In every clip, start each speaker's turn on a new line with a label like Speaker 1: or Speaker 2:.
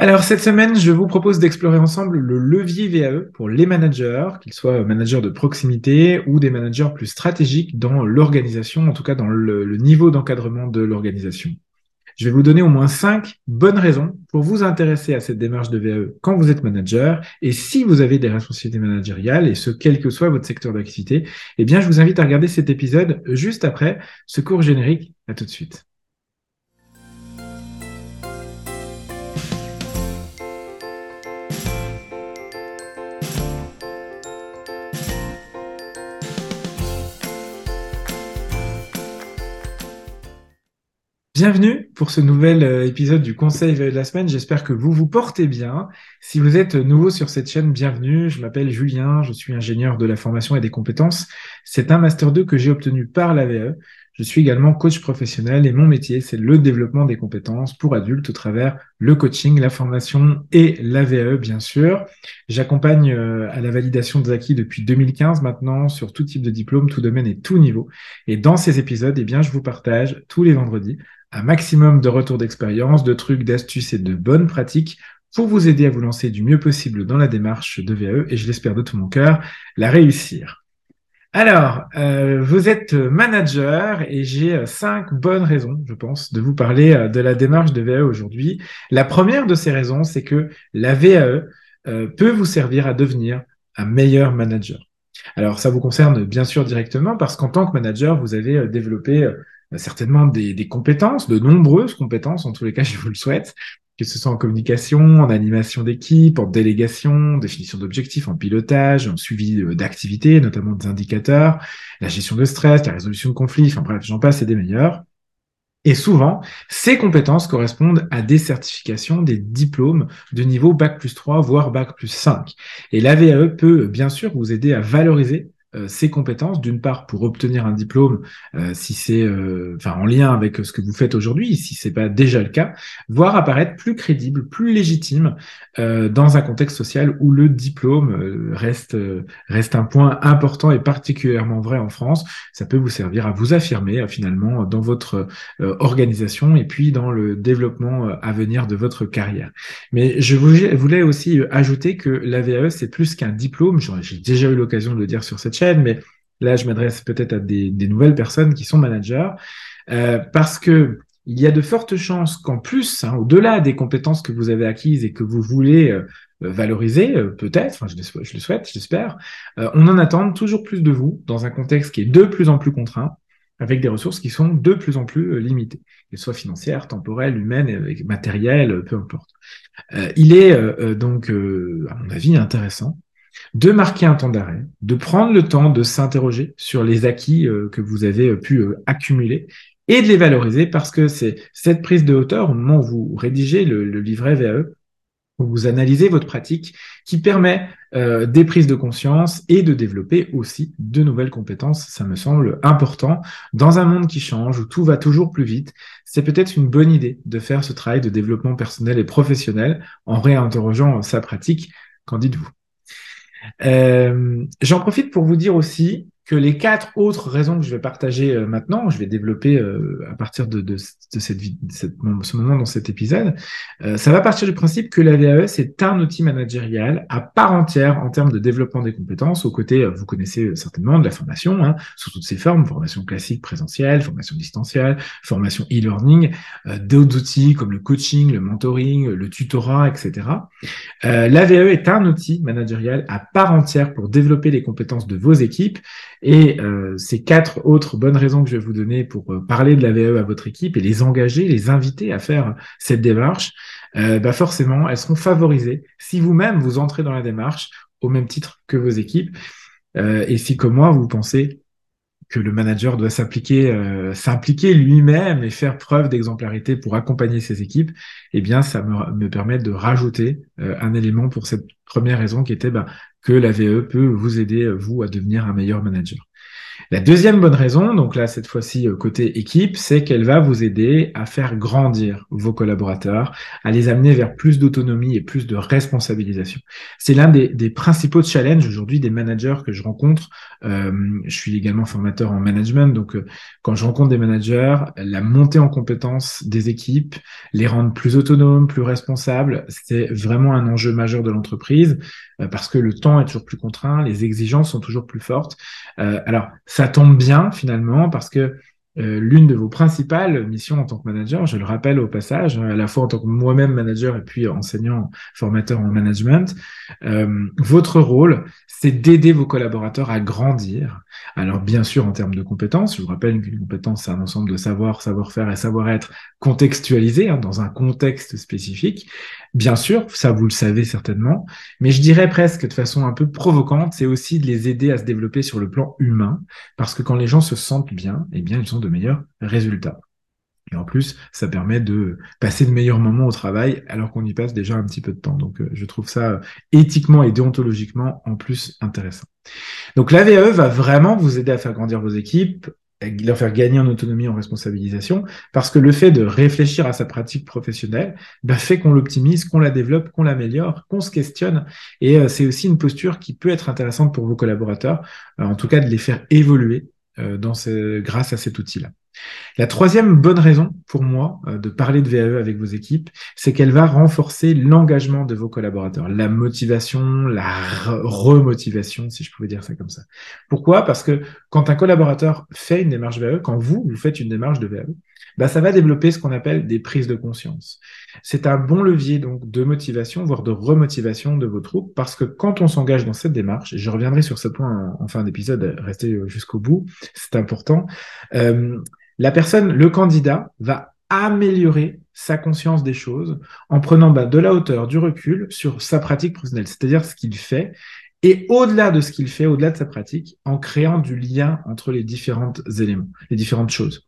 Speaker 1: Alors cette semaine, je vous propose d'explorer ensemble le levier VAE pour les managers, qu'ils soient managers de proximité ou des managers plus stratégiques dans l'organisation, en tout cas dans le, niveau d'encadrement de l'organisation. Je vais vous donner au moins cinq bonnes raisons pour vous intéresser à cette démarche de VAE quand vous êtes manager et si vous avez des responsabilités managériales et ce quel que soit votre secteur d'activité, eh bien je vous invite à regarder cet épisode juste après ce cours générique. À tout de suite. Bienvenue pour ce nouvel euh, épisode du Conseil de la semaine. J'espère que vous vous portez bien. Si vous êtes nouveau sur cette chaîne, bienvenue. Je m'appelle Julien, je suis ingénieur de la formation et des compétences. C'est un Master 2 que j'ai obtenu par l'AVE. Je suis également coach professionnel et mon métier, c'est le développement des compétences pour adultes au travers le coaching, la formation et l'AVE, bien sûr. J'accompagne euh, à la validation des acquis depuis 2015 maintenant sur tout type de diplôme, tout domaine et tout niveau. Et dans ces épisodes, eh bien, je vous partage tous les vendredis un maximum de retours d'expérience, de trucs, d'astuces et de bonnes pratiques pour vous aider à vous lancer du mieux possible dans la démarche de VAE et je l'espère de tout mon cœur, la réussir. Alors, euh, vous êtes manager et j'ai cinq bonnes raisons, je pense, de vous parler euh, de la démarche de VAE aujourd'hui. La première de ces raisons, c'est que la VAE euh, peut vous servir à devenir un meilleur manager. Alors, ça vous concerne bien sûr directement parce qu'en tant que manager, vous avez développé certainement des, des, compétences, de nombreuses compétences, en tous les cas, je vous le souhaite, que ce soit en communication, en animation d'équipe, en délégation, définition d'objectifs, en pilotage, en suivi euh, d'activités, notamment des indicateurs, la gestion de stress, la résolution de conflits, enfin bref, j'en passe et des meilleurs. Et souvent, ces compétences correspondent à des certifications, des diplômes de niveau Bac plus 3, voire Bac plus 5. Et la VAE peut bien sûr vous aider à valoriser euh, ces compétences, d'une part pour obtenir un diplôme, euh, si c'est euh, enfin en lien avec ce que vous faites aujourd'hui, si c'est pas déjà le cas, voire apparaître plus crédible, plus légitime dans un contexte social où le diplôme reste reste un point important et particulièrement vrai en France. Ça peut vous servir à vous affirmer finalement dans votre organisation et puis dans le développement à venir de votre carrière. Mais je voulais aussi ajouter que la VAE c'est plus qu'un diplôme. J'ai déjà eu l'occasion de le dire sur cette mais là, je m'adresse peut-être à des, nouvelles personnes qui sont managers, euh, parce que il y a de fortes chances qu'en plus, hein, au-delà des compétences que vous avez acquises et que vous voulez euh, valoriser, euh, peut-être, je, le, je le souhaite, j'espère, on en attend toujours plus de vous dans un contexte qui est de plus en plus contraint, avec des ressources qui sont de plus en plus limitées, qu'elles soient financières, temporelles, humaines, matérielles, peu importe. il est donc, à mon avis, intéressant de marquer un temps d'arrêt, de prendre le temps de s'interroger sur les acquis euh, que vous avez euh, pu euh, accumuler et de les valoriser parce que c'est cette prise de hauteur au moment où vous rédigez le, livret VAE, où vous analysez votre pratique, qui permet des prises de conscience et de développer aussi de nouvelles compétences. Ça me semble important. Dans un monde qui change, où tout va toujours plus vite, c'est peut-être une bonne idée de faire ce travail de développement personnel et professionnel en réinterrogeant sa pratique. Qu'en dites-vous? Euh, J'en profite pour vous dire aussi que les quatre autres raisons que je vais partager euh, maintenant, je vais développer euh, à partir de, de, de cette, cette, ce moment dans cet épisode, euh, ça va partir du principe que la VAE, c'est un outil managérial à part entière en termes de développement des compétences, aux côtés, vous connaissez certainement, de la formation, hein, sous toutes ses formes, formation classique présentielle, formation distancielle, formation e-learning, d'autres outils comme le coaching, le mentoring, le tutorat, etc. la VAE est un outil managérial à part entière pour développer les compétences de vos équipes et euh, ces quatre autres bonnes raisons que je vais vous donner pour euh, parler de la VAE à votre équipe et les engager, les inviter à faire cette démarche, euh, bah forcément, elles seront favorisées si vous-même vous entrez dans la démarche au même titre que vos équipes. et si comme moi, vous pensez que le manager doit s'appliquer, s'impliquer lui-même et faire preuve d'exemplarité pour accompagner ses équipes, eh bien, ça me, me permet de rajouter un élément pour cette première raison qui était bah, que la VE peut vous aider, vous, à devenir un meilleur manager. La deuxième bonne raison, donc là cette fois-ci euh, côté équipe, c'est qu'elle va vous aider à faire grandir vos collaborateurs, à les amener vers plus d'autonomie et plus de responsabilisation. C'est l'un des, principaux challenges aujourd'hui des managers que je rencontre. Euh, je suis également formateur en management, donc euh, quand je rencontre des managers, la montée en compétences des équipes, les rendre plus autonomes, plus responsables, c'est vraiment un enjeu majeur de l'entreprise parce que le temps est toujours plus contraint, les exigences sont toujours plus fortes. alors ça tombe bien finalement parce que euh, l'une de vos principales missions en tant que manager, je le rappelle au passage, hein, à la fois en tant que moi-même manager et puis enseignant, formateur en management, euh, votre rôle, c'est d'aider vos collaborateurs à grandir. Alors bien sûr en termes de compétences, je vous rappelle qu'une compétence, c'est un ensemble de savoir, savoir-faire et savoir-être contextualisé hein, dans un contexte spécifique. Bien sûr, ça vous le savez certainement, mais je dirais presque de façon un peu provocante, c'est aussi de les aider à se développer sur le plan humain, parce que quand les gens se sentent bien, eh bien ils ont de meilleurs résultats. Et en plus, ça permet de passer de meilleurs moments au travail alors qu'on y passe déjà un petit peu de temps. Donc, euh, je trouve ça euh, éthiquement et déontologiquement en plus intéressant. Donc, la VAE va vraiment vous aider à faire grandir vos équipes, leur faire gagner en autonomie, en responsabilisation, parce que le fait de réfléchir à sa pratique professionnelle bah, fait qu'on l'optimise, qu'on la développe, qu'on l'améliore, qu'on se questionne. Et euh, c'est aussi une posture qui peut être intéressante pour vos collaborateurs, en tout cas de les faire évoluer dans grâce à cet outil-là. La troisième bonne raison pour moi euh, de parler de VAE avec vos équipes, c'est qu'elle va renforcer l'engagement de vos collaborateurs, la motivation, la remotivation, si je pouvais dire ça comme ça. Pourquoi? Parce que quand un collaborateur fait une démarche VAE, quand vous, vous faites une démarche de VAE, bah, ça va développer ce qu'on appelle des prises de conscience. C'est un bon levier donc de motivation, voire de remotivation de vos troupes, parce que quand on s'engage dans cette démarche, et je reviendrai sur ce point en, fin d'épisode, restez jusqu'au bout, c'est important, euh, la personne, le candidat, va améliorer sa conscience des choses en prenant bah, de la hauteur, du recul sur sa pratique professionnelle, c'est-à-dire ce qu'il fait, et au-delà de ce qu'il fait, au-delà de sa pratique, en créant du lien entre les différents éléments, les différentes choses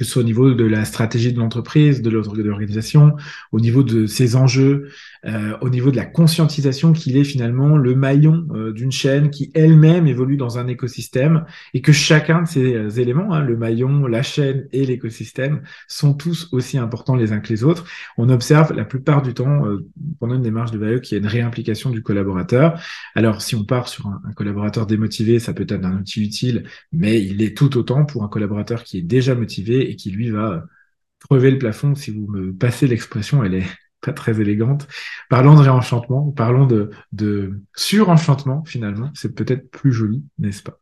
Speaker 1: que ce soit au niveau de la stratégie de l'entreprise, de l'organisation, au niveau de ses enjeux, euh, au niveau de la conscientisation qu'il est finalement le maillon euh, d'une chaîne qui elle-même évolue dans un écosystème et que chacun de ces euh, éléments, hein, le maillon, la chaîne et l'écosystème, sont tous aussi importants les uns que les autres. On observe la plupart du temps pendant une démarche de valeur qu'il y a une réimplication du collaborateur. Alors si on part sur un collaborateur démotivé, ça peut être un outil utile, mais il est tout autant pour un collaborateur qui est déjà motivé et qui lui va crever le plafond. Si vous me passez l'expression, elle est pas très élégante. Parlons de réenchantement, parlons de, de surenchantement finalement. C'est peut-être plus joli, n'est-ce pas?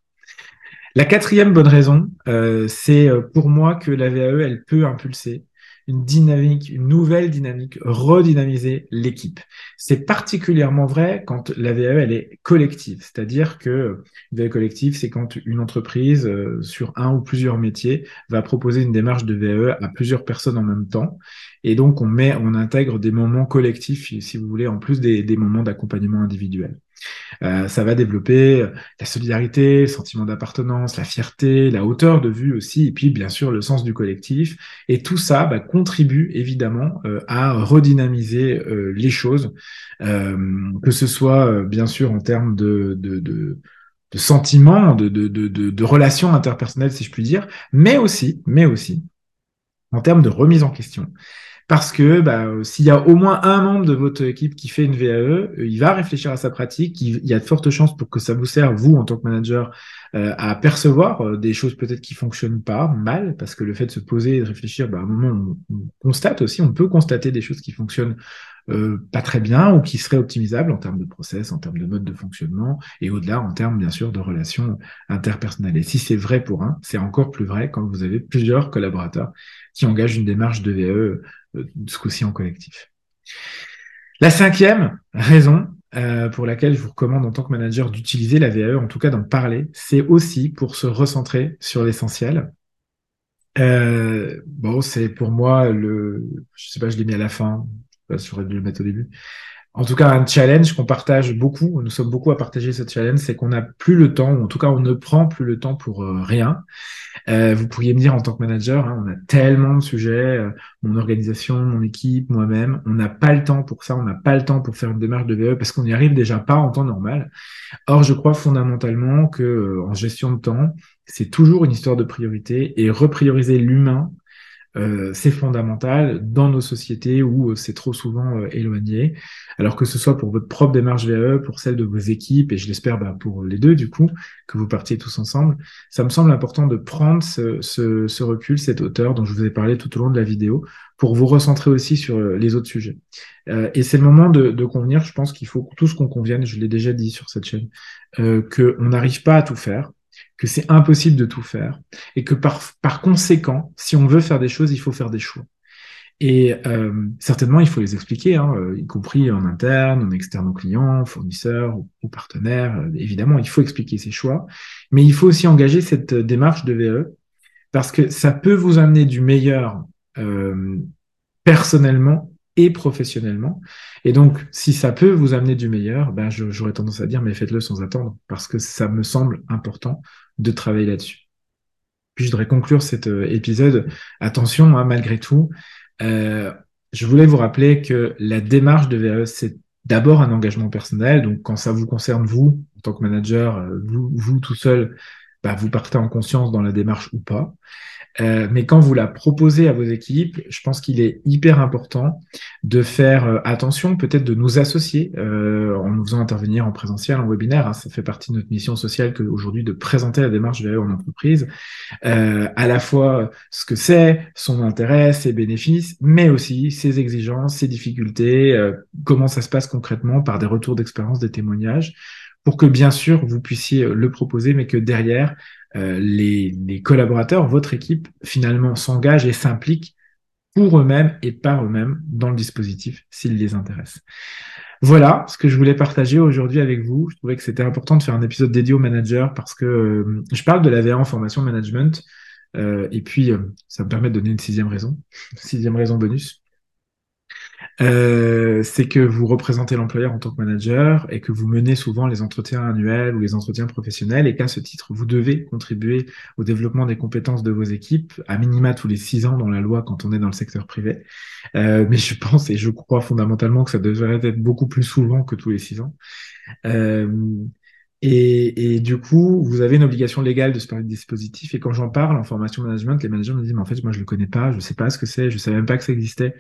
Speaker 1: La quatrième bonne raison, euh, c'est euh, pour moi que la VAE, elle peut impulser une dynamique, une nouvelle dynamique, redynamiser l'équipe. C'est particulièrement vrai quand la VAE elle est collective, c'est-à-dire que une VAE collective, c'est quand une entreprise euh, sur un ou plusieurs métiers va proposer une démarche de VAE à plusieurs personnes en même temps, et donc on met, on intègre des moments collectifs, si vous voulez, en plus des, des moments d'accompagnement individuel. Euh, ça va développer la solidarité, le sentiment d'appartenance, la fierté, la hauteur de vue aussi, et puis bien sûr le sens du collectif. Et tout ça bah, contribue évidemment euh, à redynamiser euh, les choses, que ce soit bien sûr en termes de, de, de de sentiments, de, de, de, de, relations interpersonnelles, si je puis dire, mais aussi, mais aussi, en termes de remise en question parce que bah, s'il y a au moins un membre de votre équipe qui fait une VAE, euh, il va réfléchir à sa pratique, il, y a de fortes chances pour que ça vous serve, vous, en tant que manager, euh, à percevoir euh, des choses peut-être qui fonctionnent pas mal, parce que le fait de se poser et de réfléchir, bah, à un moment, on, constate aussi, on peut constater des choses qui fonctionnent euh, pas très bien ou qui seraient optimisables en termes de process, en termes de mode de fonctionnement et au-delà en termes bien sûr de relations interpersonnelles. Et si c'est vrai pour un, c'est encore plus vrai quand vous avez plusieurs collaborateurs qui engagent une démarche de VE euh, ce coup-ci en collectif. La cinquième raison euh, pour laquelle je vous recommande en tant que manager d'utiliser la VAE, en tout cas d'en parler, c'est aussi pour se recentrer sur l'essentiel. Euh, bon, c'est pour moi le, je sais pas, je l'ai mis à la fin, j'aurais dû le mettre au début. en tout cas un challenge qu'on partage beaucoup, nous sommes beaucoup à partager ce challenge, c'est qu'on n'a plus le temps, ou en tout cas on ne prend plus le temps pour euh, rien. Euh, vous pourriez me dire en tant que manager, hein, on a tellement de sujets, euh, mon organisation, mon équipe, moi-même, on n'a pas le temps pour ça, on n'a pas le temps pour faire une démarche de VE parce qu'on n'y arrive déjà pas en temps normal. Or, je crois fondamentalement que en gestion de temps, c'est toujours une histoire de priorité et reprioriser l'humain euh, c'est fondamental dans nos sociétés où euh, c'est trop souvent euh, éloigné. Alors que ce soit pour votre propre démarche VAE, pour celle de vos équipes, et je l'espère bah, pour les deux du coup, que vous partiez tous ensemble, ça me semble important de prendre ce, recul, cette hauteur dont je vous ai parlé tout au long de la vidéo, pour vous recentrer aussi sur les autres sujets. et c'est le moment de, de, convenir, je pense qu'il faut tous qu'on convienne, je l'ai déjà dit sur cette chaîne, euh, qu'on n'arrive pas à tout faire, que c'est impossible de tout faire et que par, par conséquent, si on veut faire des choses, il faut faire des choix. Et euh, certainement, il faut les expliquer, hein, euh, y compris en interne, en externe aux clients, fournisseurs ou, partenaires. Euh, évidemment, il faut expliquer ces choix, mais il faut aussi engager cette démarche de VE parce que ça peut vous amener du meilleur personnellement et professionnellement. Et donc, si ça peut vous amener du meilleur, ben, j'aurais tendance à dire, mais faites-le sans attendre, parce que ça me semble important de travailler là-dessus. Puis je voudrais conclure cet euh, épisode. Attention, hein, malgré tout, euh, je voulais vous rappeler que la démarche de VE, c'est d'abord un engagement personnel. Donc, quand ça vous concerne, vous, en tant que manager, euh, vous, vous tout seul, bah, vous partez en conscience dans la démarche ou pas. Euh, mais quand vous la proposez à vos équipes, je pense qu'il est hyper important de faire euh, attention, peut-être de nous associer euh, en nous faisant intervenir en présentiel, en webinaire. Hein, ça fait partie de notre mission sociale qu'aujourd'hui de présenter la démarche VAE en entreprise, à la fois ce que c'est, son intérêt, ses bénéfices, mais aussi ses exigences, ses difficultés, comment ça se passe concrètement par des retours d'expérience, des témoignages pour que bien sûr vous puissiez le proposer, mais que derrière, euh, les, collaborateurs, votre équipe, finalement s'engagent et s'impliquent pour eux-mêmes et par eux-mêmes dans le dispositif s'ils les intéressent. Voilà ce que je voulais partager aujourd'hui avec vous. Je trouvais que c'était important de faire un épisode dédié aux managers parce que euh, je parle de la VA en formation management euh, et puis ça me permet de donner une sixième raison, sixième raison bonus. Euh, c'est que vous représentez l'employeur en tant que manager et que vous menez souvent les entretiens annuels ou les entretiens professionnels et qu'à ce titre, vous devez contribuer au développement des compétences de vos équipes, à minima tous les six ans dans la loi quand on est dans le secteur privé. Euh, mais je pense et je crois fondamentalement que ça devrait être beaucoup plus souvent que tous les six ans. Euh, et, et, du coup, vous avez une obligation légale de ce dispositif. Et quand j'en parle en formation management, les managers me disent, mais en fait, moi, je le connais pas, je sais pas ce que c'est, je savais même pas que ça existait.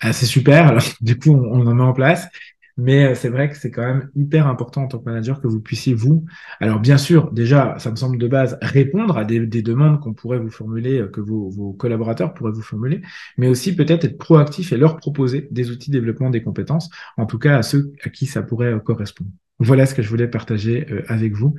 Speaker 1: Ah, c'est super. Alors, du coup, on, en met en place. Mais euh, c'est vrai que c'est quand même hyper important en tant que manager que vous puissiez, vous, alors bien sûr, déjà, ça me semble de base, répondre à des, des demandes qu'on pourrait vous formuler, euh, que vos, vos, collaborateurs pourraient vous formuler, mais aussi peut-être être proactif et leur proposer des outils de développement des compétences, en tout cas à ceux à qui ça pourrait euh, correspondre. Voilà ce que je voulais partager euh, avec vous.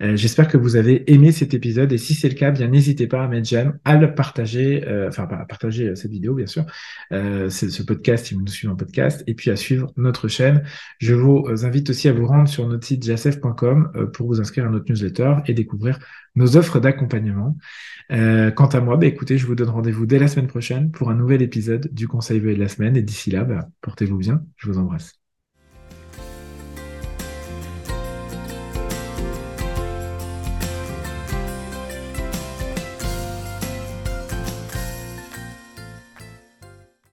Speaker 1: Euh, j'espère que vous avez aimé cet épisode et si c'est le cas, bien n'hésitez pas à mettre j'aime, à le partager, euh, enfin à partager cette vidéo bien sûr, ce podcast si vous nous suivez en podcast, et puis à suivre notre chaîne. Je vous invite aussi à vous rendre sur notre site jacef.com pour vous inscrire à notre newsletter et découvrir nos offres d'accompagnement. quant à moi, bah, écoutez, je vous donne rendez-vous dès la semaine prochaine pour un nouvel épisode du Conseil de la semaine et d'ici là, bah, portez-vous bien, je vous embrasse.